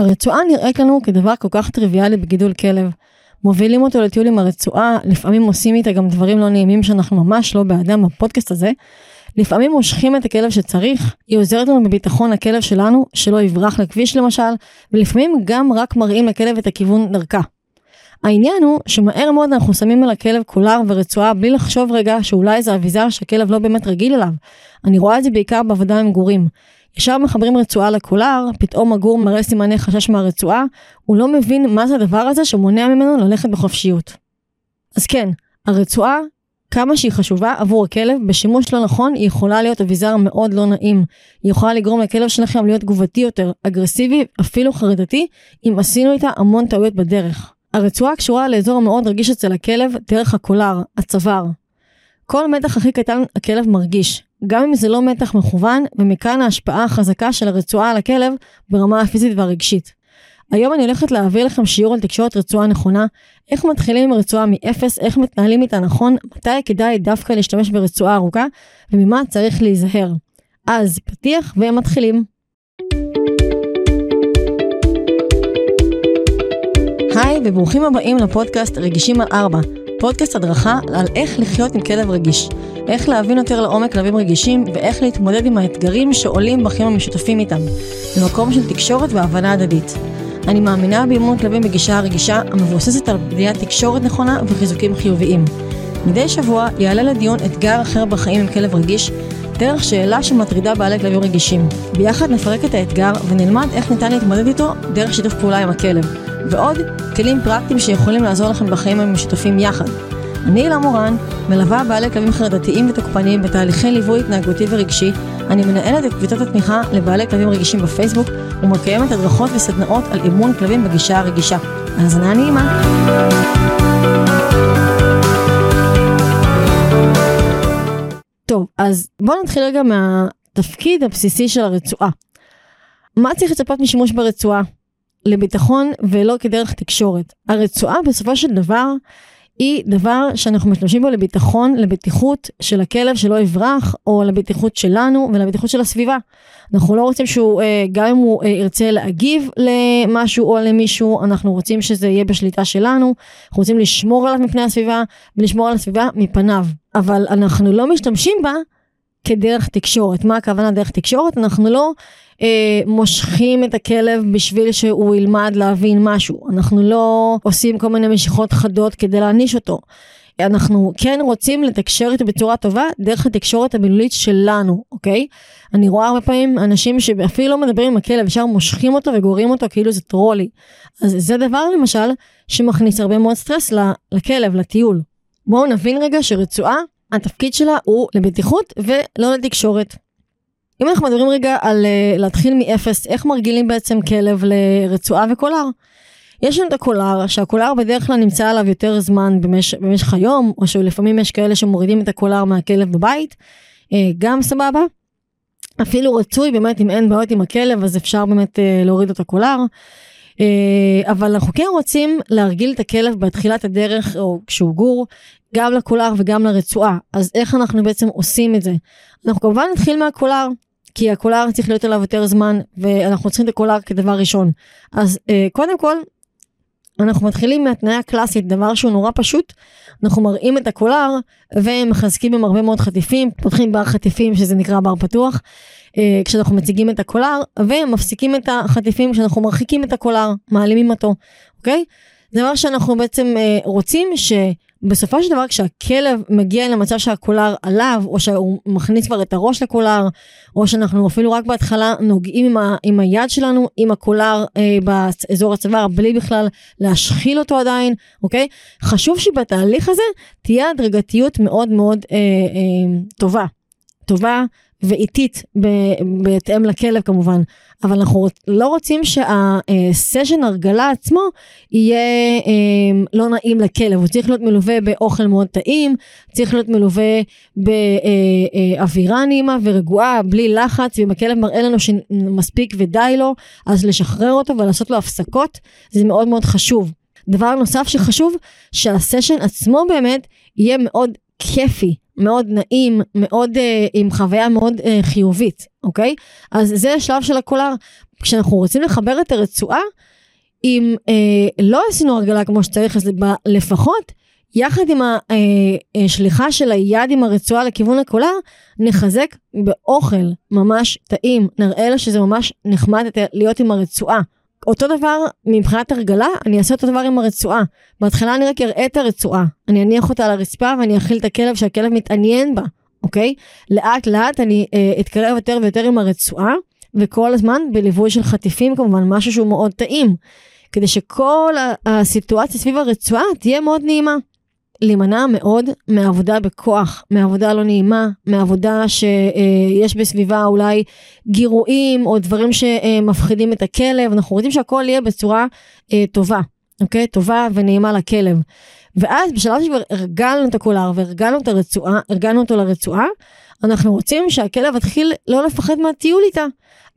הרצועה נראית לנו כדבר כל כך טריוויאלי בגידול כלב. מובילים אותו לטיול עם הרצועה, לפעמים עושים איתה גם דברים לא נעימים שאנחנו ממש לא באדם בפודקאסט הזה. לפעמים מושכים את הכלב שצריך, היא עוזרת לנו בביטחון לכלב שלנו, שלא יברח לכביש למשל, ולפעמים גם רק מראים לכלב את הכיוון דרכה. העניין הוא שמהר מאוד אנחנו שמים על הכלב קולר ורצועה בלי לחשוב רגע שאולי זה אביזר שהכלב לא באמת רגיל אליו. אני רואה את זה בעיקר בעבודה עם גורים. ישר מחברים רצועה לקולר, פתאום הגור מראה סימני חשש מהרצועה, הוא לא מבין מה זה הדבר הזה שמונע ממנו ללכת בחופשיות. אז כן, הרצועה, כמה שהיא חשובה עבור הכלב, בשימוש לא נכון היא יכולה להיות אביזר מאוד לא נעים. היא יכולה לגרום לכלב שלכם להיות תגובתי יותר, אגרסיבי, אפילו חרדתי, אם עשינו איתה המון טעויות בדרך. הרצועה קשורה לאזור המאוד רגיש אצל הכלב דרך הקולר, הצוואר. כל מתח הכי קטן הכלב מרגיש, גם אם זה לא מתח מכוון, ומכאן ההשפעה החזקה של הרצועה על הכלב ברמה הפיזית והרגשית. היום אני הולכת להעביר לכם שיעור על תקשורת רצועה נכונה, איך מתחילים עם רצועה מאפס, איך מתנהלים איתה נכון, מתי כדאי דווקא להשתמש ברצועה ארוכה, וממה צריך להיזהר. אז פתיח ומתחילים. היי וברוכים הבאים לפודקאסט רגישים על ארבע, פודקאסט הדרכה על איך לחיות עם כלב רגיש, איך להבין יותר לעומק כלבים רגישים ואיך להתמודד עם האתגרים שעולים בחיים המשותפים איתם, במקום של תקשורת והבנה הדדית. אני מאמינה באימון כלבים בגישה הרגישה המבוססת על בניית תקשורת נכונה וחיזוקים חיוביים. מדי שבוע יעלה לדיון אתגר אחר בחיים עם כלב רגיש, דרך שאלה שמטרידה בעלי כלבים רגישים. ביחד נפרק את האתגר ונלמד איך ניתן להתמודד איתו דרך שיתוף פעולה עם הכלב. ועוד כלים פרקטיים שיכולים לעזור לכם בחיים המשותפים יחד. אני הילה מורן, מלווה בעלי כלבים חרדתיים ותוקפניים בתהליכי ליווי התנהגותי ורגשי, אני מנהלת את קבוצת התמיכה לבעלי כלבים רגישים בפייסבוק ומקיימת הדרכות וסדנאות על אימון כלבים בגישה הרגישה. האזנה נעימה. טוב, אז בואו נתחיל רגע מהתפקיד הבסיסי של הרצועה. מה צריך לצפות משימוש ברצועה? לביטחון ולא כדרך תקשורת. הרצועה בסופו של דבר היא דבר שאנחנו משתמשים בו לביטחון, לבטיחות של הכלב שלא יברח, או לבטיחות שלנו ולבטיחות של הסביבה. אנחנו לא רוצים שהוא, אה, גם אם הוא אה, ירצה להגיב למשהו או למישהו, אנחנו רוצים שזה יהיה בשליטה שלנו, אנחנו רוצים לשמור עליו מפני הסביבה ולשמור על הסביבה מפניו. אבל אנחנו לא משתמשים בה כדרך תקשורת. מה הכוונה דרך תקשורת? אנחנו לא אה, מושכים את הכלב בשביל שהוא ילמד להבין משהו. אנחנו לא עושים כל מיני משיכות חדות כדי להעניש אותו. אנחנו כן רוצים לתקשר איתו בצורה טובה דרך התקשורת המילולית שלנו, אוקיי? אני רואה הרבה פעמים אנשים שאפילו לא מדברים עם הכלב, ישר מושכים אותו וגוררים אותו כאילו זה טרולי. אז זה דבר למשל שמכניס הרבה מאוד סטרס לכלב, לטיול. בואו נבין רגע שרצועה, התפקיד שלה הוא לבטיחות ולא לתקשורת. אם אנחנו מדברים רגע על uh, להתחיל מאפס, איך מרגילים בעצם כלב לרצועה וקולר? יש לנו את הקולר, שהקולר בדרך כלל נמצא עליו יותר זמן במש, במשך היום, או שלפעמים יש כאלה שמורידים את הקולר מהכלב בבית, uh, גם סבבה. אפילו רצוי באמת אם אין בעיות עם הכלב אז אפשר באמת uh, להוריד את הקולר. אבל אנחנו כן רוצים להרגיל את הכלב בתחילת הדרך או כשהוא גור גם לקולר וגם לרצועה אז איך אנחנו בעצם עושים את זה אנחנו כמובן נתחיל מהקולר כי הקולר צריך להיות עליו יותר זמן ואנחנו צריכים את הקולר כדבר ראשון. אז אה, קודם כל אנחנו מתחילים מהתניה קלאסית דבר שהוא נורא פשוט אנחנו מראים את הקולר ומחזקים עם הרבה מאוד חטיפים פותחים בר חטיפים שזה נקרא בר פתוח אה, כשאנחנו מציגים את הקולר ומפסיקים את החטיפים כשאנחנו מרחיקים את הקולר מעלימים אותו אוקיי. דבר שאנחנו בעצם אה, רוצים ש... בסופו של דבר כשהכלב מגיע למצב שהקולר עליו או שהוא מכניס כבר את הראש לקולר או שאנחנו אפילו רק בהתחלה נוגעים עם, ה, עם היד שלנו עם הקולר אה, באזור הצוואר בלי בכלל להשחיל אותו עדיין אוקיי? חשוב שבתהליך הזה תהיה הדרגתיות מאוד מאוד אה, אה, טובה. טובה ואיטית בהתאם לכלב כמובן, אבל אנחנו לא רוצים שהסשן הרגלה עצמו יהיה אה, לא נעים לכלב, הוא צריך להיות מלווה באוכל מאוד טעים, צריך להיות מלווה באווירה אה, אה, נעימה ורגועה, בלי לחץ, ואם הכלב מראה לנו שמספיק ודי לו, אז לשחרר אותו ולעשות לו הפסקות, זה מאוד מאוד חשוב. דבר נוסף שחשוב, שהסשן עצמו באמת יהיה מאוד כיפי. מאוד נעים, מאוד אה, עם חוויה מאוד אה, חיובית, אוקיי? אז זה השלב של הקולר. כשאנחנו רוצים לחבר את הרצועה, אם אה, לא עשינו הרגלה כמו שצריך, אז לפחות יחד עם השליחה אה, אה, של היד עם הרצועה לכיוון הקולר, נחזק באוכל ממש טעים, נראה לה שזה ממש נחמד להיות עם הרצועה. אותו דבר מבחינת הרגלה, אני אעשה אותו דבר עם הרצועה. בהתחלה אני רק אראה את הרצועה, אני אניח אותה על הרצפה ואני אכיל את הכלב שהכלב מתעניין בה, אוקיי? לאט לאט אני אה, אתקרב יותר ויותר עם הרצועה, וכל הזמן בליווי של חטיפים כמובן, משהו שהוא מאוד טעים. כדי שכל הסיטואציה סביב הרצועה תהיה מאוד נעימה. להימנע מאוד מעבודה בכוח, מעבודה לא נעימה, מעבודה שיש בסביבה אולי גירויים או דברים שמפחידים את הכלב, אנחנו רוצים שהכל יהיה בצורה אה, טובה, אוקיי? טובה ונעימה לכלב. ואז בשלב שכבר הרגלנו את הקולר והרגלנו את הרצועה, הרגלנו אותו לרצועה, אנחנו רוצים שהכלב יתחיל לא לפחד מהטיול איתה.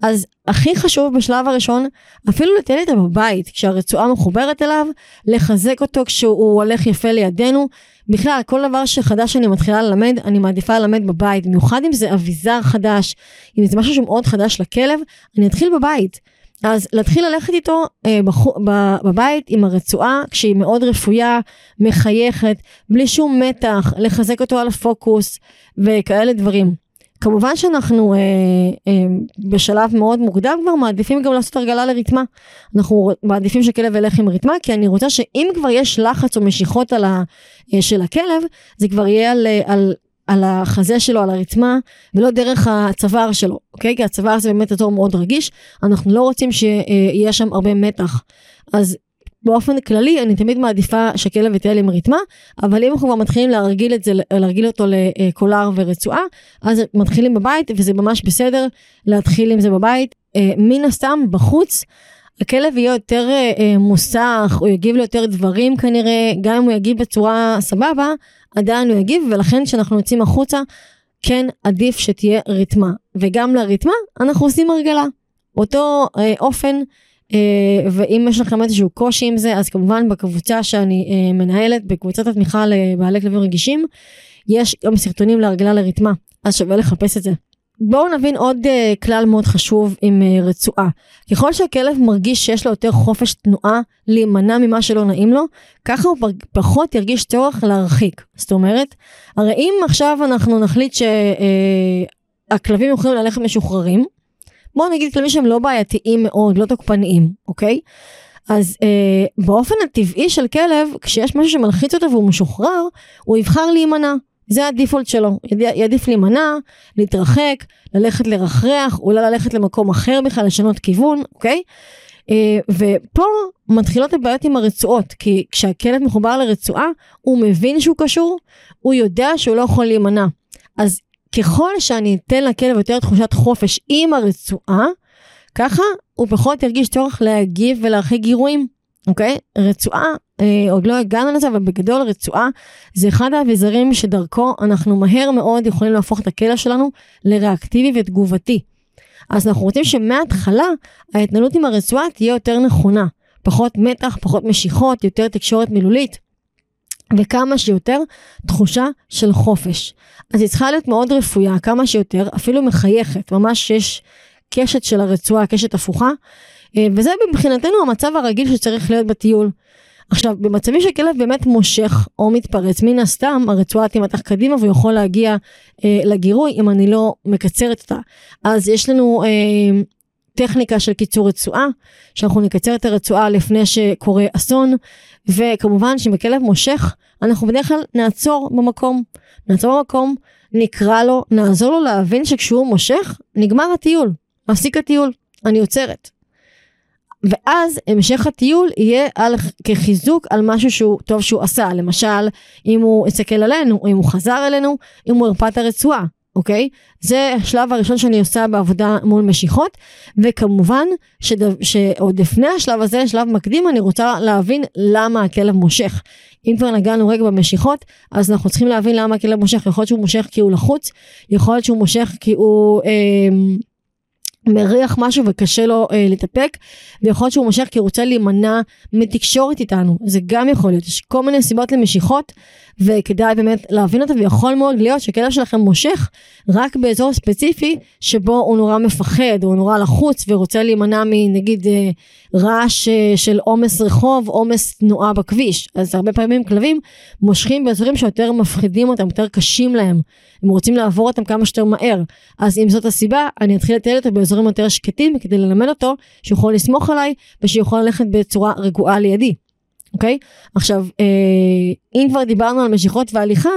אז הכי חשוב בשלב הראשון, אפילו לטייל איתה בבית, כשהרצועה מחוברת אליו, לחזק אותו כשהוא הולך יפה לידינו. בכלל, כל דבר שחדש שאני מתחילה ללמד, אני מעדיפה ללמד בבית, במיוחד אם זה אביזר חדש, אם זה משהו שמאוד חדש לכלב, אני אתחיל בבית. אז להתחיל ללכת איתו אה, בח... בבית עם הרצועה כשהיא מאוד רפויה, מחייכת, בלי שום מתח, לחזק אותו על הפוקוס וכאלה דברים. כמובן שאנחנו אה, אה, בשלב מאוד מוקדם כבר מעדיפים גם לעשות הרגלה לריתמה. אנחנו מעדיפים שכלב ילך עם ריתמה כי אני רוצה שאם כבר יש לחץ או משיכות ה, אה, של הכלב זה כבר יהיה על, אה, על, על החזה שלו, על הרתמה, ולא דרך הצוואר שלו, אוקיי? כי הצוואר זה באמת אזור מאוד רגיש, אנחנו לא רוצים שיהיה שם הרבה מתח. אז באופן כללי אני תמיד מעדיפה שכלב יטייל עם רתמה, אבל אם אנחנו כבר מתחילים להרגיל את זה, להרגיל אותו לקולר ורצועה, אז מתחילים בבית וזה ממש בסדר להתחיל עם זה בבית. אה, מן הסתם בחוץ הכלב יהיה יותר אה, מוסך, הוא יגיב ליותר דברים כנראה, גם אם הוא יגיב בצורה סבבה, עדיין הוא יגיב, ולכן כשאנחנו יוצאים החוצה, כן עדיף שתהיה רתמה. וגם לרתמה אנחנו עושים הרגלה. אותו אה, אופן, אה, ואם יש לכם איזשהו קושי עם זה, אז כמובן בקבוצה שאני אה, מנהלת, בקבוצת התמיכה לבעלי כלבים רגישים, יש גם סרטונים להרגלה לרתמה, אז שווה לחפש את זה. בואו נבין עוד uh, כלל מאוד חשוב עם uh, רצועה. ככל שהכלב מרגיש שיש לו יותר חופש תנועה להימנע ממה שלא נעים לו, ככה הוא פחות ירגיש צורך להרחיק. זאת אומרת, הרי אם עכשיו אנחנו נחליט שהכלבים uh, יכולים ללכת משוחררים, בואו נגיד כלבים שהם לא בעייתיים מאוד, לא תוקפניים, אוקיי? אז אה, באופן הטבעי של כלב, כשיש משהו שמלחיץ אותו והוא משוחרר, הוא יבחר להימנע. זה הדיפולט שלו, יעדיף להימנע, להתרחק, ללכת לרחרח, אולי ללכת למקום אחר בכלל, לשנות כיוון, אוקיי? אה, ופה מתחילות הבעיות עם הרצועות, כי כשהכלב מחובר לרצועה, הוא מבין שהוא קשור, הוא יודע שהוא לא יכול להימנע. אז ככל שאני אתן לכלב יותר תחושת חופש עם הרצועה, ככה הוא פחות ירגיש צורך להגיב ולהרחיק גירויים. אוקיי? רצועה, אה, עוד לא הגענו לזה, אבל בגדול רצועה זה אחד האביזרים שדרכו אנחנו מהר מאוד יכולים להפוך את הכלא שלנו לריאקטיבי ותגובתי. אז אנחנו רוצים שמההתחלה ההתנהלות עם הרצועה תהיה יותר נכונה. פחות מתח, פחות משיכות, יותר תקשורת מילולית. וכמה שיותר תחושה של חופש. אז היא צריכה להיות מאוד רפויה, כמה שיותר, אפילו מחייכת, ממש יש קשת של הרצועה, קשת הפוכה, אה, וזה מבחינתנו המצב הרגיל שצריך להיות בטיול. עכשיו, במצבים שכלב באמת מושך או מתפרץ, מן הסתם הרצועה תימתח קדימה והוא יכול להגיע אה, לגירוי אם אני לא מקצרת אותה. אז יש לנו אה, טכניקה של קיצור רצועה, שאנחנו נקצר את הרצועה לפני שקורה אסון, וכמובן שאם הכלב מושך, אנחנו בדרך כלל נעצור במקום. נעצור במקום, נקרא לו, נעזור לו להבין שכשהוא מושך, נגמר הטיול, מפסיק הטיול, אני עוצרת. ואז המשך הטיול יהיה על, כחיזוק על משהו שהוא טוב שהוא עשה, למשל אם הוא הסתכל עלינו, אם הוא חזר אלינו, אם הוא הרפא את הרצועה, אוקיי? זה השלב הראשון שאני עושה בעבודה מול משיכות, וכמובן שד... שעוד לפני השלב הזה, שלב מקדים, אני רוצה להבין למה הכלב מושך. אם כבר נגענו רגע במשיכות, אז אנחנו צריכים להבין למה הכלב מושך, יכול להיות שהוא מושך כי הוא לחוץ, יכול להיות שהוא מושך כי הוא... אה, מריח משהו וקשה לו אה, להתאפק ויכול להיות שהוא מושך כי הוא רוצה להימנע מתקשורת איתנו. זה גם יכול להיות. יש כל מיני סיבות למשיכות וכדאי באמת להבין אותה ויכול מאוד להיות שכלב שלכם מושך רק באזור ספציפי שבו הוא נורא מפחד או נורא לחוץ ורוצה להימנע מנגיד אה, רעש אה, של עומס רחוב עומס תנועה בכביש אז הרבה פעמים כלבים מושכים באזורים שיותר מפחידים אותם יותר קשים להם הם רוצים לעבור אותם כמה שיותר מהר אז אם זאת הסיבה אני אתחיל לטייל אותו באזורים יותר שקטים כדי ללמד אותו שהוא יכול לסמוך עליי ושיכול ללכת בצורה רגועה לידי. אוקיי? עכשיו, אה, אם כבר דיברנו על משיכות והליכה,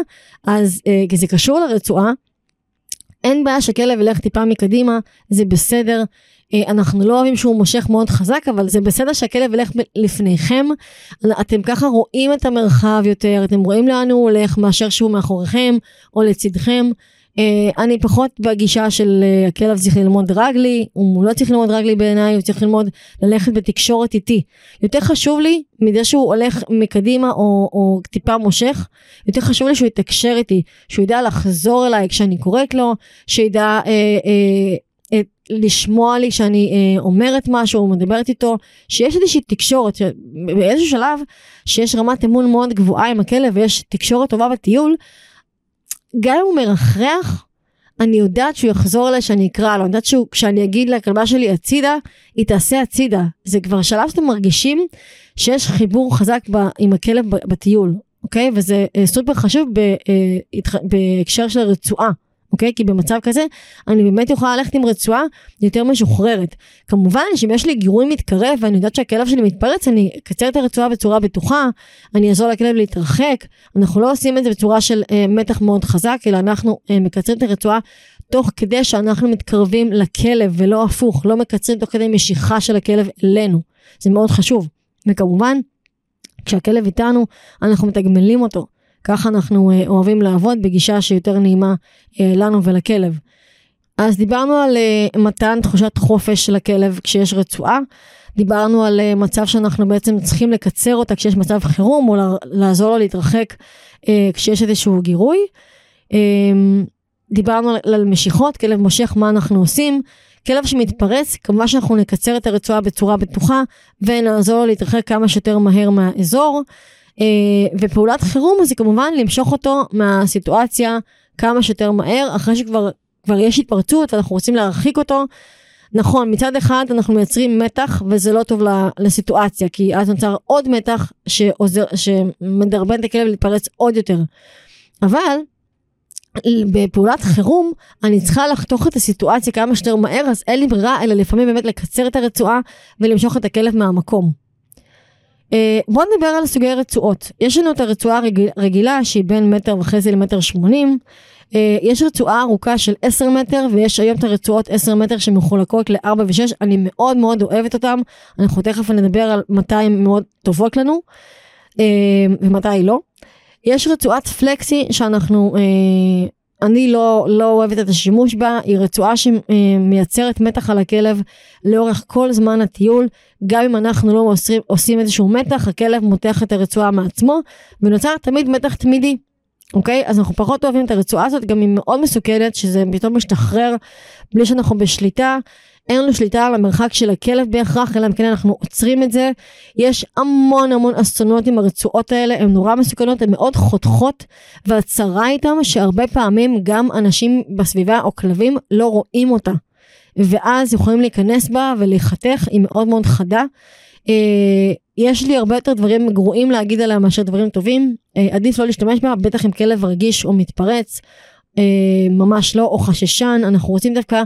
אז אה, כי זה קשור לרצועה, אין בעיה שכלב ילך טיפה מקדימה, זה בסדר. אה, אנחנו לא אוהבים שהוא מושך מאוד חזק, אבל זה בסדר שהכלב ילך לפניכם. אתם ככה רואים את המרחב יותר, אתם רואים לאן הוא הולך מאשר שהוא מאחוריכם או לצדכם. Uh, אני פחות בגישה של uh, הכלב צריך ללמוד רגלי, הוא לא צריך ללמוד רגלי בעיניי, הוא צריך ללמוד ללכת בתקשורת איתי. יותר חשוב לי, מזה שהוא הולך מקדימה או, או טיפה מושך, יותר חשוב לי שהוא יתקשר איתי, שהוא ידע לחזור אליי כשאני קוראת לו, שידע uh, uh, לשמוע לי שאני uh, אומרת משהו מדברת איתו, שיש איזושהי תקשורת, באיזשהו שלב שיש רמת אמון מאוד גבוהה עם הכלב ויש תקשורת טובה בטיול, גם אם הוא מרחרח, אני יודעת שהוא יחזור אליי שאני אקרא לו, אני יודעת שכשאני אגיד לכלבה שלי הצידה, היא תעשה הצידה. זה כבר שלב שאתם מרגישים שיש חיבור חזק ב, עם הכלב בטיול, אוקיי? וזה אה, סופר חשוב אה, בהקשר של רצועה. אוקיי? כי במצב כזה אני באמת יכולה ללכת עם רצועה יותר משוחררת. כמובן שאם יש לי גירוי מתקרב ואני יודעת שהכלב שלי מתפרץ, אני אקצר את הרצועה בצורה בטוחה, אני אעזור לכלב להתרחק. אנחנו לא עושים את זה בצורה של אה, מתח מאוד חזק, אלא אנחנו אה, מקצרים את הרצועה תוך כדי שאנחנו מתקרבים לכלב ולא הפוך, לא מקצרים תוך כדי משיכה של הכלב אלינו. זה מאוד חשוב. וכמובן, כשהכלב איתנו, אנחנו מתגמלים אותו. ככה אנחנו אה, אוהבים לעבוד בגישה שיותר נעימה אה, לנו ולכלב. אז דיברנו על אה, מתן תחושת חופש לכלב כשיש רצועה. דיברנו על מצב שאנחנו בעצם צריכים לקצר אותה כשיש מצב חירום או לעזור לו להתרחק כשיש איזשהו גירוי. דיברנו על משיכות, כלב מושך, מה אנחנו עושים. כלב שמתפרץ, כמובן שאנחנו נקצר את הרצועה בצורה בטוחה ונעזור לו להתרחק כמה שיותר מהר מהאזור. אה, ופעולת חירום זה כמובן למשוך אותו מהסיטואציה כמה שיותר מהר, אחרי שכבר יש התפרצות ואנחנו רוצים להרחיק אותו. נכון, מצד אחד אנחנו מייצרים מתח וזה לא טוב לסיטואציה, כי אז נוצר עוד מתח שעוזר, שמדרבן את הכלב להתפרץ עוד יותר. אבל בפעולת חירום אני צריכה לחתוך את הסיטואציה כמה שיותר מהר, אז אין לי ברירה אלא לפעמים באמת לקצר את הרצועה ולמשוך את הכלב מהמקום. אה, בואו נדבר על סוגי רצועות. יש לנו את הרצועה הרגילה שהיא בין מטר וחצי למטר שמונים. אה, יש רצועה ארוכה של 10 מטר ויש היום את הרצועות 10 מטר שמחולקות ל-4 ו-6, אני מאוד מאוד אוהבת אותם, אנחנו תכף נדבר על מתי הן מאוד טובות לנו אה, ומתי לא. יש רצועת פלקסי שאנחנו אני לא, לא אוהבת את השימוש בה, היא רצועה שמייצרת מתח על הכלב לאורך כל זמן הטיול, גם אם אנחנו לא עושים, עושים איזשהו מתח, הכלב מותח את הרצועה מעצמו, ונוצר תמיד מתח תמידי. אוקיי? אז אנחנו פחות אוהבים את הרצועה הזאת, גם היא מאוד מסוכנת, שזה פתאום משתחרר בלי שאנחנו בשליטה. אין לנו שליטה על המרחק של הכלב בהכרח, אלא אם כן אנחנו עוצרים את זה. יש המון המון אסונות עם הרצועות האלה, הן נורא מסוכנות, הן מאוד חותכות, והצרה איתן שהרבה פעמים גם אנשים בסביבה או כלבים לא רואים אותה. ואז יכולים להיכנס בה ולהיחתך, היא מאוד מאוד חדה. אה, יש לי הרבה יותר דברים גרועים להגיד עליה מאשר דברים טובים, אה, עדיף לא להשתמש בה, בטח אם כלב רגיש או מתפרץ, אה, ממש לא, או חששן, אנחנו רוצים דווקא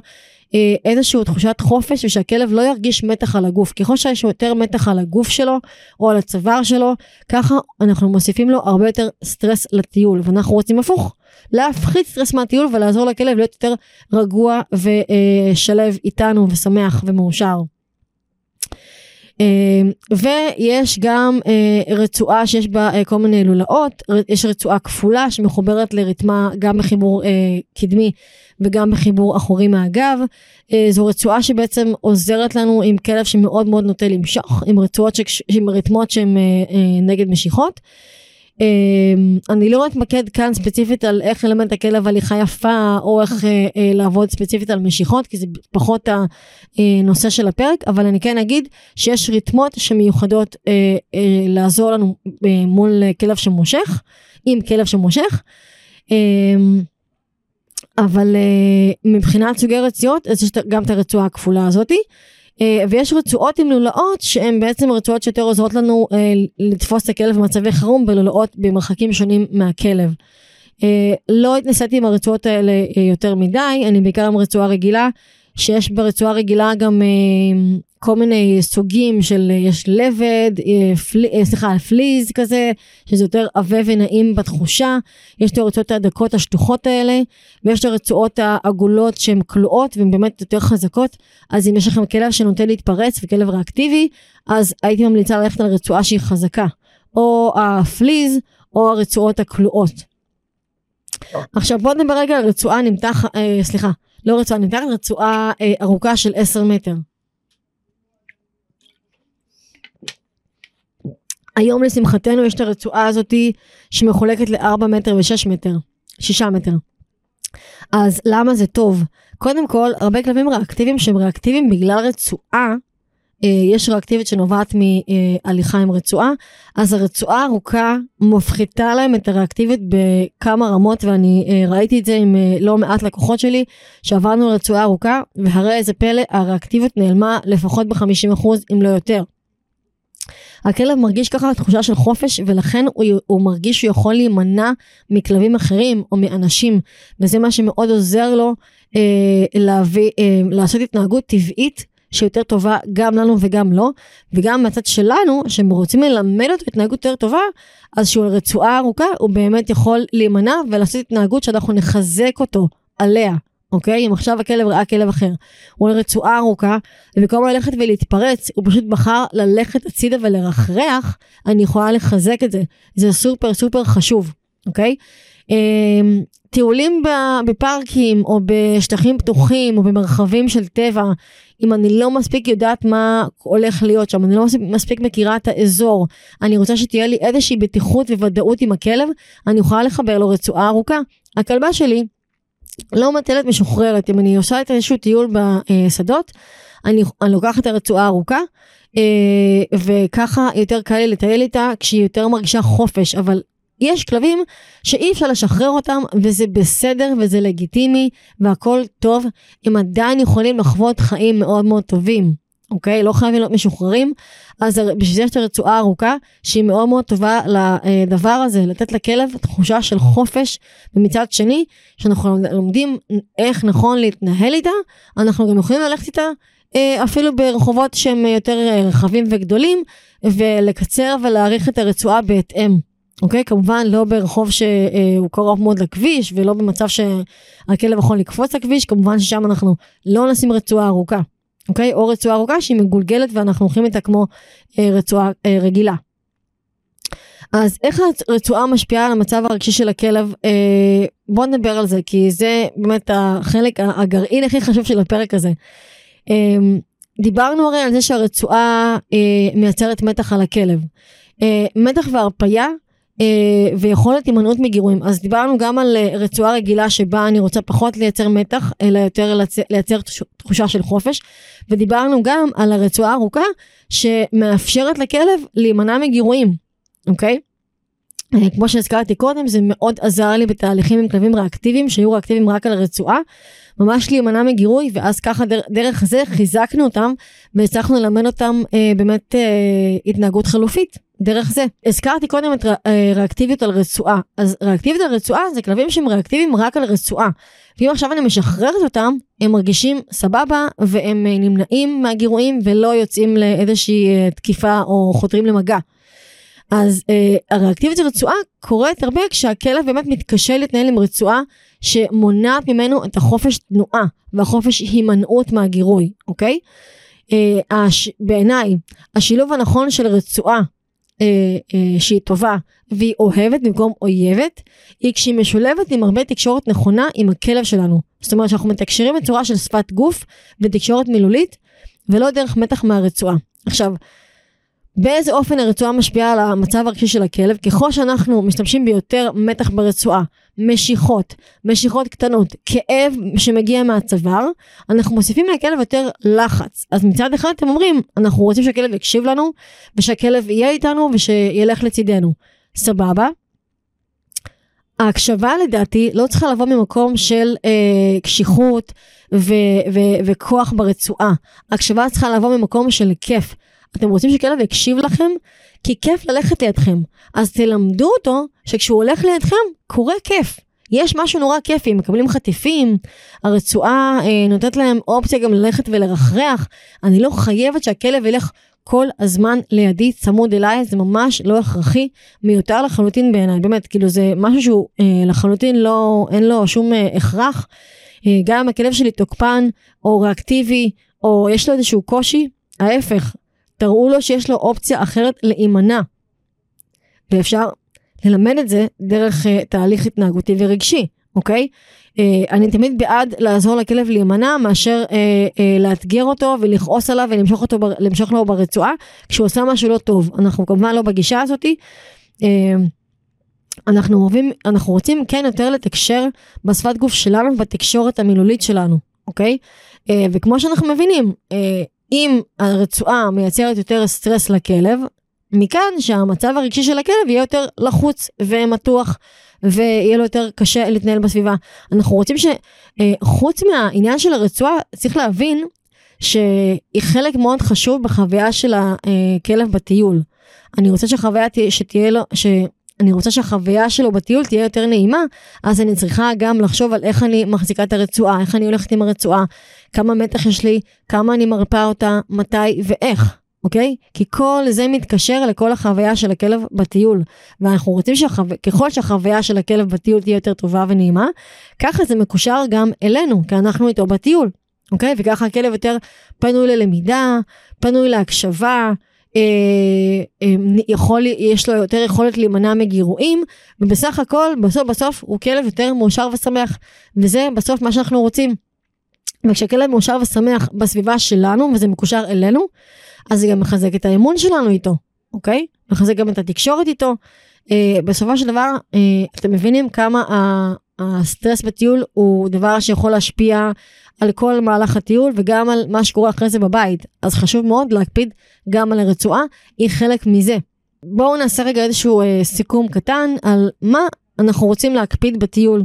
איזושהי תחושת חופש ושהכלב לא ירגיש מתח על הגוף. ככל שיש יותר מתח על הגוף שלו או על הצוואר שלו, ככה אנחנו מוסיפים לו הרבה יותר סטרס לטיול, ואנחנו רוצים הפוך, להפחית סטרס מהטיול ולעזור לכלב להיות יותר רגוע ושלב איתנו ושמח ומאושר. Uh, ויש גם uh, רצועה שיש בה uh, כל מיני לולאות, יש רצועה כפולה שמחוברת לרתמה גם בחיבור uh, קדמי וגם בחיבור אחורי מהגב. זו רצועה שבעצם עוזרת לנו עם כלב שמאוד מאוד נוטה למשוך, עם רצועות, ש... עם רתמות שהן נגד משיכות. אמ, אני לא מתמקד כאן ספציפית על איך ללמד את הכלב הליכה יפה או איך אה, אה, לעבוד ספציפית על משיכות כי זה פחות הנושא של הפרק אבל אני כן אגיד שיש ריתמות שמיוחדות אה, לעזור לנו מול כלב שמושך עם כלב שמושך. אמ, אבל מבחינת סוגי רצועות אז יש גם את הרצועה הכפולה הזאתי. אה, ויש רצועות עם לולאות שהן בעצם רצועות שיותר עוזרות לנו אה, לתפוס את הכלב במצבי חירום בלולאות במרחקים שונים מהכלב. אה, לא התנסיתי עם הרצועות האלה יותר מדי, אני בעיקר עם רצועה רגילה, שיש ברצועה רגילה גם כל מיני סוגים של יש לבד, פלי, סליחה, פליז כזה, שזה יותר עבה ונעים בתחושה, יש את הרצועות הדקות השטוחות האלה, ויש את הרצועות העגולות שהן כלואות והן באמת יותר חזקות, אז אם יש לכם כלב שנוטה להתפרץ וכלב ריאקטיבי, אז הייתי ממליצה ללכת על רצועה שהיא חזקה, או הפליז או הרצועות הכלואות. עכשיו בוא נדבר רגע על רצועה נמתח, אה, סליחה, לא רצועה נמתחת, רצועה אה, ארוכה של 10 מטר. היום לשמחתנו יש את הרצועה הזאתי שמחולקת ל-4 מטר ו-6 מטר, 6 מטר. אז למה זה טוב? קודם כל, הרבה כלבים ריאקטיביים שהם ריאקטיביים בגלל רצועה, יש ריאקטיבית שנובעת מהליכה עם רצועה, אז הרצועה הארוכה מפחיתה להם את הריאקטיבית בכמה רמות, ואני אה, ראיתי את זה עם אה, לא מעט לקוחות שלי, שעברנו לרצועה ארוכה, והרי איזה פלא, הריאקטיבית נעלמה לפחות ב-50% אם לא יותר. הכלב מרגיש ככה תחושה של חופש ולכן הוא, הוא מרגיש שהוא יכול להימנע מכלבים אחרים או מאנשים וזה מה שמאוד עוזר לו אה, להביא, אה, לעשות התנהגות טבעית שיותר טובה גם לנו וגם לו וגם מהצד שלנו שהם רוצים ללמד אותו התנהגות יותר טובה אז שהוא על רצועה ארוכה הוא באמת יכול להימנע ולעשות התנהגות שאנחנו נחזק אותו עליה אוקיי? אם עכשיו הכלב ראה כלב אחר, הוא על רצועה ארוכה, ובמקום ללכת ולהתפרץ, הוא פשוט בחר ללכת הצידה ולרחרח, אני יכולה לחזק את זה. זה סופר סופר חשוב, אוקיי? אמ, טיולים בפארקים או בשטחים פתוחים או במרחבים של טבע, אם אני לא מספיק יודעת מה הולך להיות שם, אני לא מספיק, מכירה את האזור, אני רוצה שתהיה לי איזושהי בטיחות וודאות עם הכלב, אני יכולה לחבר לו רצועה ארוכה. הכלבה שלי לא מטלת משוחררת, אם אני עושה את איזשהו טיול בשדות, אני, אני לוקחת את הרצועה הארוכה, אה, וככה יותר קל לי לטייל איתה כשהיא יותר מרגישה חופש, אבל יש כלבים שאי אפשר לשחרר אותם וזה בסדר וזה לגיטימי והכל טוב, הם עדיין יכולים לחוות חיים מאוד מאוד טובים. אוקיי? לא חייבים להיות משוחררים. אז בשביל זה יש את הרצועה הארוכה, שהיא מאוד מאוד טובה לדבר הזה, לתת לכלב תחושה של חופש, ומצד שני, שאנחנו לומדים איך נכון להתנהל איתה, אנחנו גם יכולים ללכת איתה אה, אפילו ברחובות שהם יותר אה, רחבים וגדולים, ולקצר ולהאריך את הרצועה בהתאם. אוקיי? כמובן לא ברחוב שהוא קרוב מאוד לכביש, ולא במצב שהכלב יכול לקפוץ לכביש, כמובן ששם אנחנו לא נשים רצועה ארוכה. אוקיי? או רצועה ארוכה שהיא מגולגלת ואנחנו הולכים איתה כמו אה, רצועה אה, רגילה. אז איך הרצועה משפיעה על המצב הרגשי של הכלב? אה, בוא נדבר על זה, כי זה באמת החלק, הגרעין הכי חשוב של הפרק הזה. אה, דיברנו הרי על זה שהרצועה אה, מייצרת מתח על הכלב. אה, מתח והרפייה ויכולת הימנעות מגירויים. אז דיברנו גם על אה, רצועה רגילה שבה אני רוצה פחות לייצר מתח, אלא יותר לייצר תחושה של חופש, ודיברנו גם על הרצועה הארוכה שמאפשרת לכלב להימנע מגירויים, אוקיי? אה, כמו שהזכרתי קודם, זה מאוד עזר לי בתהליכים עם כלבים ריאקטיביים, שהיו ריאקטיביים רק על הרצועה, ממש להימנע מגירוי, ואז ככה דר, דרך זה חיזקנו אותם, והצלחנו ללמד אותם אה, באמת אה, התנהגות חלופית. דרך זה. הזכרתי קודם את אה, ריאקטיביות על רצועה. אז ריאקטיביות על רצועה זה כלבים שהם ריאקטיביים רק על רצועה. ואם עכשיו אני משחררת אותם, הם מרגישים סבבה והם אה, נמנעים מהגירויים ולא יוצאים לאיזושהי אה, תקיפה או חותרים למגע. אז אה, הריאקטיביות של רצועה קורית הרבה כשהכלב באמת מתקשה להתנהל עם רצועה שמונעת ממנו את החופש תנועה והחופש הימנעות מהגירוי, אוקיי? אה, הש... בעיניי, השילוב הנכון של רצועה שהיא טובה והיא אוהבת במקום אויבת, היא כשהיא משולבת עם הרבה תקשורת נכונה עם הכלב שלנו. זאת אומרת שאנחנו מתקשרים בצורה של שפת גוף ותקשורת מילולית, ולא דרך מתח מהרצועה. עכשיו, באיזה אופן הרצועה משפיעה על המצב הרגשי של הכלב? ככל שאנחנו משתמשים ביותר מתח ברצועה, משיכות, משיכות קטנות, כאב שמגיע מהצוואר, אנחנו מוסיפים לכלב יותר לחץ. אז מצד אחד אתם אומרים, אנחנו רוצים שהכלב יקשיב לנו, ושהכלב יהיה איתנו ושילך לצידנו. סבבה? ההקשבה לדעתי לא צריכה לבוא ממקום של אה, קשיחות ו- ו- וכוח ברצועה. ההקשבה צריכה לבוא ממקום של כיף. אתם רוצים שכלב יקשיב לכם? כי כיף ללכת לידכם. אז תלמדו אותו שכשהוא הולך לידכם, קורה כיף. יש משהו נורא כיפי, מקבלים חטיפים, הרצועה אה, נותנת להם אופציה גם ללכת ולרחרח. אני לא חייבת שהכלב ילך כל הזמן לידי, צמוד אליי, זה ממש לא הכרחי, מיותר לחלוטין בעיניי, באמת, כאילו זה משהו שהוא אה, לחלוטין לא, אין לו שום אה, הכרח. אה, גם אם הכלב שלי תוקפן, או ריאקטיבי, או יש לו איזשהו קושי, ההפך, תראו לו שיש לו אופציה אחרת להימנע. ואפשר ללמד את זה דרך uh, תהליך התנהגותי ורגשי, אוקיי? Uh, אני תמיד בעד לעזור לכלב להימנע מאשר uh, uh, לאתגר אותו ולכעוס עליו ולמשוך אותו, למשוך לו ברצועה כשהוא עושה משהו לא טוב. אנחנו כמובן לא בגישה הזאתי. Uh, אנחנו אוהבים, אנחנו רוצים כן יותר לתקשר בשפת גוף שלנו בתקשורת המילולית שלנו, אוקיי? Uh, וכמו שאנחנו מבינים, uh, אם הרצועה מייצרת יותר סטרס לכלב, מכאן שהמצב הרגשי של הכלב יהיה יותר לחוץ ומתוח ויהיה לו יותר קשה להתנהל בסביבה. אנחנו רוצים שחוץ מהעניין של הרצועה, צריך להבין שהיא חלק מאוד חשוב בחוויה של הכלב בטיול. אני רוצה שהחוויה שתהיה לו. אני רוצה שהחוויה שלו בטיול תהיה יותר נעימה, אז אני צריכה גם לחשוב על איך אני מחזיקה את הרצועה, איך אני הולכת עם הרצועה, כמה מתח יש לי, כמה אני מרפאה אותה, מתי ואיך. אוקיי? כי כל זה מתקשר לכל החוויה של הכלב בטיול. ואנחנו רוצים שככל שהחוויה של הכלב בטיול תהיה יותר טובה ונעימה, ככה זה מקושר גם אלינו, כי אנחנו איתו בטיול, אוקיי? וככה הכלב יותר פנוי ללמידה, פנוי להקשבה, יכול, יש לו יותר יכולת להימנע מגירויים, ובסך הכל, בסוף בסוף הוא כלב יותר מאושר ושמח, וזה בסוף מה שאנחנו רוצים. וכשכלב מאושר ושמח בסביבה שלנו, וזה מקושר אלינו, אז זה גם מחזק את האמון שלנו איתו, אוקיי? מחזק גם את התקשורת איתו. אה, בסופו של דבר, אה, אתם מבינים כמה הסטרס בטיול הוא דבר שיכול להשפיע על כל מהלך הטיול וגם על מה שקורה אחרי זה בבית. אז חשוב מאוד להקפיד גם על הרצועה, היא חלק מזה. בואו נעשה רגע איזשהו אה, סיכום קטן על מה אנחנו רוצים להקפיד בטיול.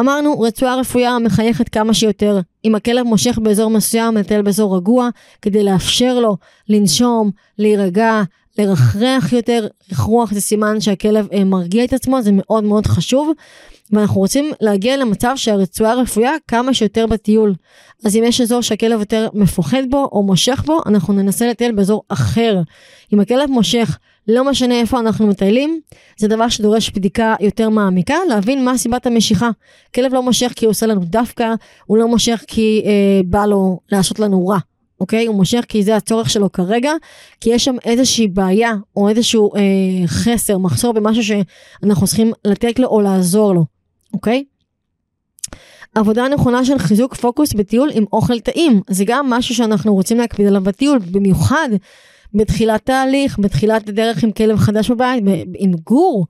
אמרנו, רצועה רפויה מחייכת כמה שיותר. אם הכלב מושך באזור מסוים, מטייל באזור רגוע, כדי לאפשר לו לנשום, להירגע, לרחרח יותר. רכרוח זה סימן שהכלב אה, מרגיע את עצמו, זה מאוד מאוד חשוב. ואנחנו רוצים להגיע למצב שהרצועה רפויה כמה שיותר בטיול. אז אם יש אזור שהכלב יותר מפוחד בו או מושך בו, אנחנו ננסה לטייל באזור אחר. אם הכלב מושך, לא משנה איפה אנחנו מטיילים, זה דבר שדורש בדיקה יותר מעמיקה, להבין מה סיבת המשיכה. כלב לא מושך כי הוא עושה לנו דווקא, הוא לא מושך כי אה, בא לו לעשות לנו רע. אוקיי? הוא מושך כי זה הצורך שלו כרגע, כי יש שם איזושהי בעיה או איזשהו אה, חסר, מחסור במשהו שאנחנו צריכים לתת לו או לעזור לו. אוקיי? עבודה נכונה של חיזוק פוקוס בטיול עם אוכל טעים, זה גם משהו שאנחנו רוצים להקפיד עליו בטיול, במיוחד בתחילת תהליך, בתחילת הדרך עם כלב חדש בבית, עם גור.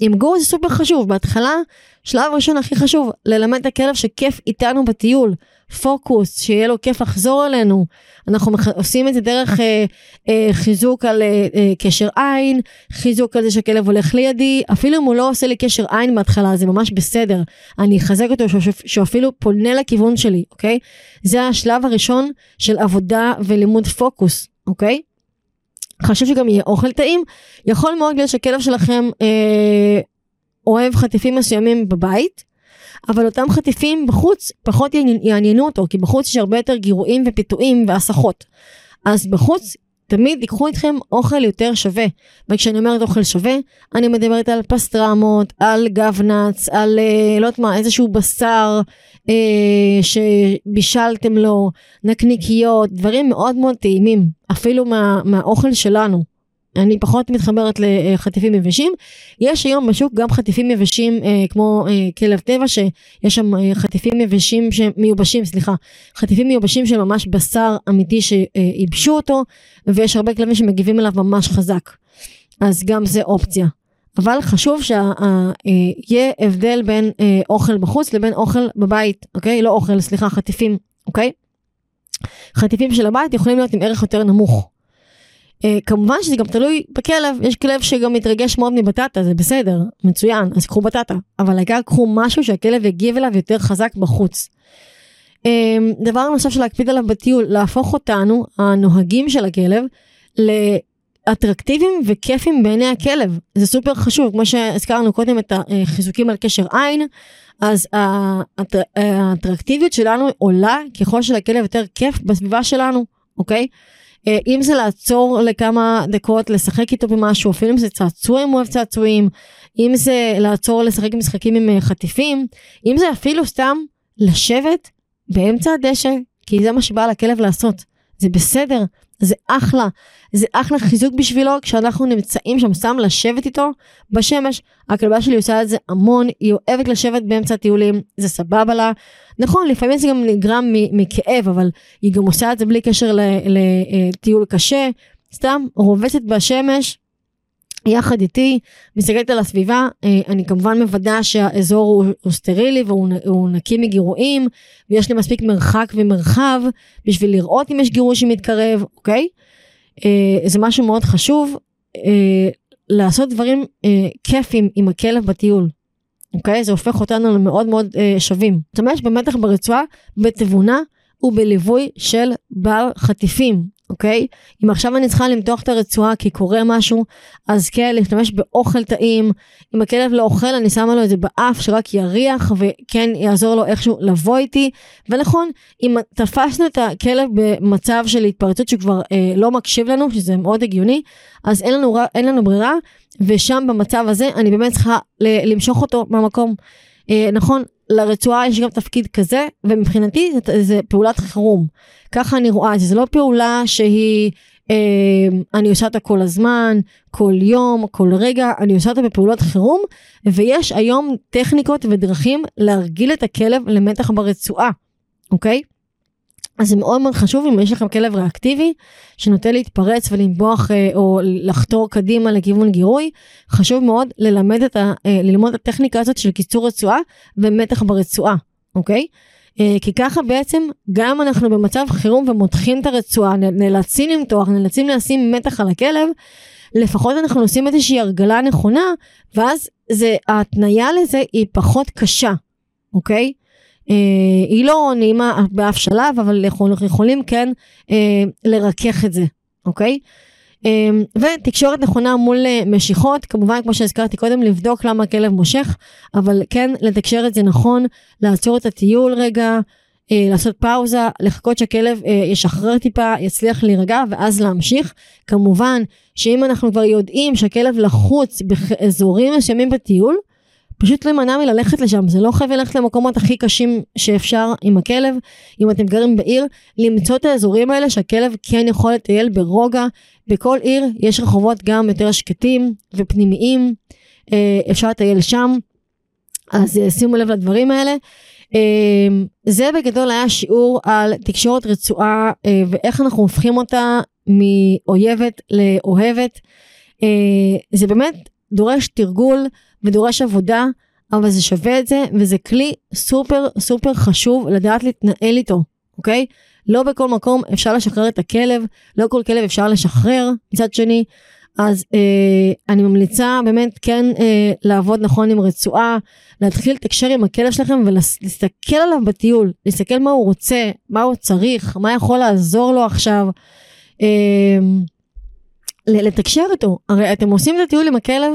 עם גור זה סופר חשוב, בהתחלה, שלב ראשון הכי חשוב, ללמד את הכלב שכיף איתנו בטיול. פוקוס, שיהיה לו כיף לחזור אלינו. אנחנו. עושים את זה דרך אה, אה, חיזוק על אה, אה, קשר עין, חיזוק על זה שהכלב הולך לידי, אפילו אם הוא לא עושה לי קשר עין בהתחלה, זה ממש בסדר. אני אחזק אותו שהוא אפילו פונה לכיוון שלי, אוקיי? זה השלב הראשון של עבודה ולימוד פוקוס, אוקיי? חשוב שגם יהיה אוכל טעים. יכול מאוד להיות שהכלב שלכם אה, אוהב חטיפים מסוימים בבית, אבל אותם חטיפים בחוץ פחות יעניינו אותו, כי בחוץ יש הרבה יותר גירויים ופיתויים והסחות. אז בחוץ תמיד ייקחו איתכם אוכל יותר שווה. וכשאני אומרת אוכל שווה, אני מדברת על פסטרמות, על גבנץ, על אה, לא יודעת מה, איזשהו בשר אה, שבישלתם לו, נקניקיות, דברים מאוד מאוד טעימים, אפילו מה, מהאוכל שלנו, אני פחות מתחברת לחטיפים יבשים. יש היום בשוק גם חטיפים יבשים אה, כמו אה, כלב טבע שיש שם אה, חטיפים יבשים מיובשים סליחה חטיפים מיובשים של ממש בשר אמיתי שייבשו אותו ויש הרבה כלבים שמגיבים אליו ממש חזק. אז גם זה אופציה. אבל חשוב שיהיה הבדל בין אוכל בחוץ לבין אוכל בבית, אוקיי? לא אוכל, סליחה, חטיפים, אוקיי? חטיפים של הבית יכולים להיות עם ערך יותר נמוך. Uh, כמובן שזה גם תלוי בכלב, יש כלב שגם מתרגש מאוד מבטטה, זה בסדר, מצוין, אז קחו בטטה, אבל העיקר קחו משהו שהכלב יגיב אליו יותר חזק בחוץ. Uh, דבר נוסף שלהקפיד עליו בטיול, להפוך אותנו, הנוהגים של הכלב, לאטרקטיביים וכיפים בעיני הכלב. זה סופר חשוב, כמו שהזכרנו קודם את החיזוקים על קשר עין, אז האטרקטיביות שלנו עולה ככל שלכלב יותר כיף בסביבה שלנו, אוקיי? אה, אם זה לעצור לכמה דקות, לשחק איתו במשהו, אפילו אם זה צעצוע אם הוא אוהב צעצועים, אם זה לעצור לשחק משחקים עם אה, חטיפים, אם זה אפילו סתם לשבת באמצע הדשא, כי זה מה שבא לכלב לעשות. זה בסדר, זה אחלה, זה אחלה חיזוק בשבילו כשאנחנו נמצאים שם, סתם לשבת איתו בשמש. הכלבה שלי עושה את זה המון, היא אוהבת לשבת באמצע הטיולים, זה סבבה לה. נכון, לפעמים זה גם נגרם מכאב, אבל היא גם עושה את זה בלי קשר לטיול קשה, סתם רובצת בשמש. יחד איתי, מסתכלת על הסביבה, אה, אני כמובן מוודא שהאזור הוא, הוא סטרילי והוא נקי מגירויים, ויש לי מספיק מרחק ומרחב בשביל לראות אם יש גירוש שמתקרב, אוקיי? אה, זה משהו מאוד חשוב, אה, לעשות דברים כיפים עם הכלב בטיול, אוקיי? זה הופך אותנו למאוד מאוד שווים. תשתמש במתח ברצועה בתבונה ובליווי של בעל חטיפים, אוקיי? אם עכשיו אני צריכה למתוח את הרצועה כי קורה משהו, אז כן, להשתמש באוכל טעים. אם הכלב לא אוכל, אני שמה לו את זה באף שרק יריח וכן יעזור לו איכשהו לבוא איתי. ונכון, אם תפסנו את הכלב במצב של התפרצות שכבר אה, לא מקשיב לנו, שזה מאוד הגיוני, אז אין לנו, אין לנו ברירה, ושם במצב הזה אני באמת צריכה למשוך אותו מהמקום. אה, נכון, לרצועה יש גם תפקיד כזה, ומבחינתי זה, זה פעולת חירום. ככה אני רואה את זה, זה לא פעולה שהיא, אה, אני עושה אותה כל הזמן, כל יום, כל רגע, אני עושה אותה בפעולות חירום, ויש היום טכניקות ודרכים להרגיל את הכלב למתח ברצועה, אוקיי? אז זה מאוד מאוד חשוב אם יש לכם כלב ריאקטיבי שנוטה להתפרץ ולנבוח אה, או לחתור קדימה לכיוון גירוי, חשוב מאוד ללמד את ה, אה, ללמוד את הטכניקה הזאת של קיצור רצועה ומתח ברצועה, אוקיי? אה, כי ככה בעצם גם אנחנו במצב חירום ומותחים את הרצועה, נאלצים למתוח, נאלצים לשים מתח על הכלב, לפחות אנחנו עושים איזושהי הרגלה נכונה, ואז זה, ההתניה לזה היא פחות קשה, אוקיי? אה, היא לא נעימה באף שלב, אבל אנחנו יכולים כן אה, לרכך את זה, אוקיי? אה, ותקשורת נכונה מול משיכות, כמובן כמו שהזכרתי קודם, לבדוק למה הכלב מושך, אבל כן לתקשר את זה נכון, לעצור את הטיול רגע, לעשות פאוזה, לחכות שהכלב ישחרר טיפה, יצליח להירגע ואז להמשיך. כמובן שאם אנחנו כבר יודעים שהכלב לחוץ באזורים מסוימים בטיול, פשוט להימנע מללכת לשם, זה לא חייב ללכת למקומות הכי קשים שאפשר עם הכלב. אם אתם גרים בעיר, למצוא את האזורים האלה שהכלב כן יכול לטייל ברוגע. בכל עיר יש רחובות גם יותר שקטים ופנימיים, אה, אפשר לטייל שם, אז אה, שימו לב לדברים האלה. אה, זה בגדול היה שיעור על תקשורת רצועה ואיך אנחנו הופכים אותה מאויבת לאוהבת. זה באמת דורש תרגול. ודורש עבודה, אבל זה שווה את זה, וזה כלי סופר סופר חשוב לדעת להתנהל איתו, אוקיי? לא בכל מקום אפשר לשחרר את הכלב, לא כל כלב אפשר לשחרר מצד שני. אז אה, אני ממליצה באמת כן אה, לעבוד נכון עם רצועה, להתחיל לתקשר עם הכלב שלכם ולהסתכל עליו בטיול, להסתכל מה הוא רוצה, מה הוא צריך, מה יכול לעזור לו עכשיו. אה, לתקשר איתו, הרי אתם עושים את הטיול עם הכלב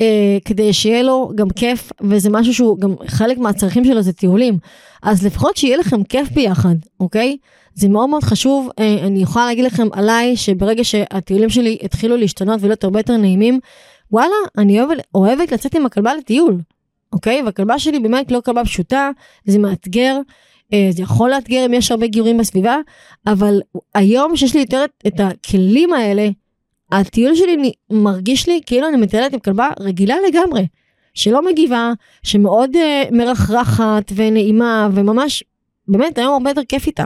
אה, כדי שיהיה לו גם כיף, וזה משהו שהוא גם חלק מהצרכים שלו זה טיולים. אז לפחות שיהיה לכם כיף ביחד, אוקיי? זה מאוד מאוד חשוב, אה, אני יכולה להגיד לכם עליי שברגע שהטיולים שלי התחילו להשתנות ולהיות הרבה יותר נעימים, וואלה, אני אוהבת, אוהבת לצאת עם הכלבה לטיול, אוקיי? והכלבה שלי באמת לא כלבה פשוטה, זה מאתגר. אה, זה יכול לאתגר אם יש הרבה גיורים בסביבה, אבל היום שיש לי יותר את הכלים האלה, הטיול שלי מרגיש לי כאילו אני מטיילת עם כלבה רגילה לגמרי, שלא מגיבה, שמאוד uh, מרחרחת ונעימה וממש, באמת היום הרבה יותר כיף איתה.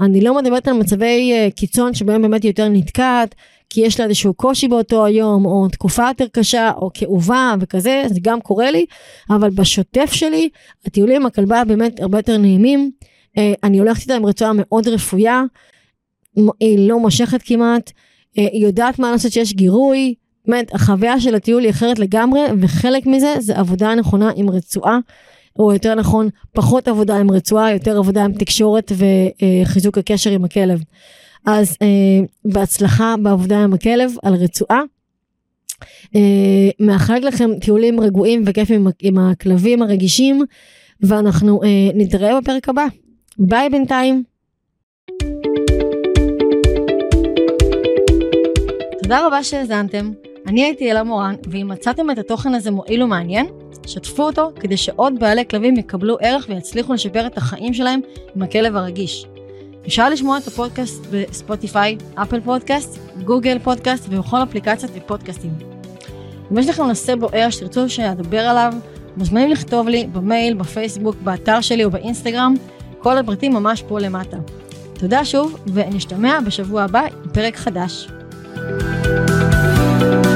אני לא מדברת על מצבי uh, קיצון שבהם באמת היא יותר נתקעת, כי יש לה איזשהו קושי באותו היום, או תקופה יותר קשה, או כאובה וכזה, זה גם קורה לי, אבל בשוטף שלי, הטיולים עם הכלבה באמת הרבה יותר נעימים. Uh, אני הולכת איתה עם רצועה מאוד רפויה, היא לא מושכת כמעט, היא יודעת מה לעשות שיש גירוי, באמת, החוויה של הטיול היא אחרת לגמרי, וחלק מזה זה עבודה נכונה עם רצועה, או יותר נכון, פחות עבודה עם רצועה, יותר עבודה עם תקשורת וחיזוק הקשר עם הכלב. אז אה, בהצלחה בעבודה עם הכלב על רצועה. אה, מאחלת לכם טיולים רגועים וכיפים עם, עם הכלבים הרגישים, ואנחנו אה, נתראה בפרק הבא. ביי בינתיים. תודה רבה שהאזנתם. אני הייתי אלה מורן, ואם מצאתם את התוכן הזה מועיל ומעניין, שתפו אותו כדי שעוד בעלי כלבים יקבלו ערך ויצליחו לשפר את החיים שלהם עם הכלב הרגיש. אפשר לשמוע את הפודקאסט בספוטיפיי, אפל פודקאסט, גוגל פודקאסט ובכל אפליקציות ופודקאסטים. אם יש לכם נושא בוער שתרצו שאדבר עליו, מוזמנים לכתוב לי במייל, בפייסבוק, באתר שלי או באינסטגרם, כל הפרטים ממש פה למטה. תודה שוב, ונשתמע בשבוע הבא עם פרק חדש. Thank you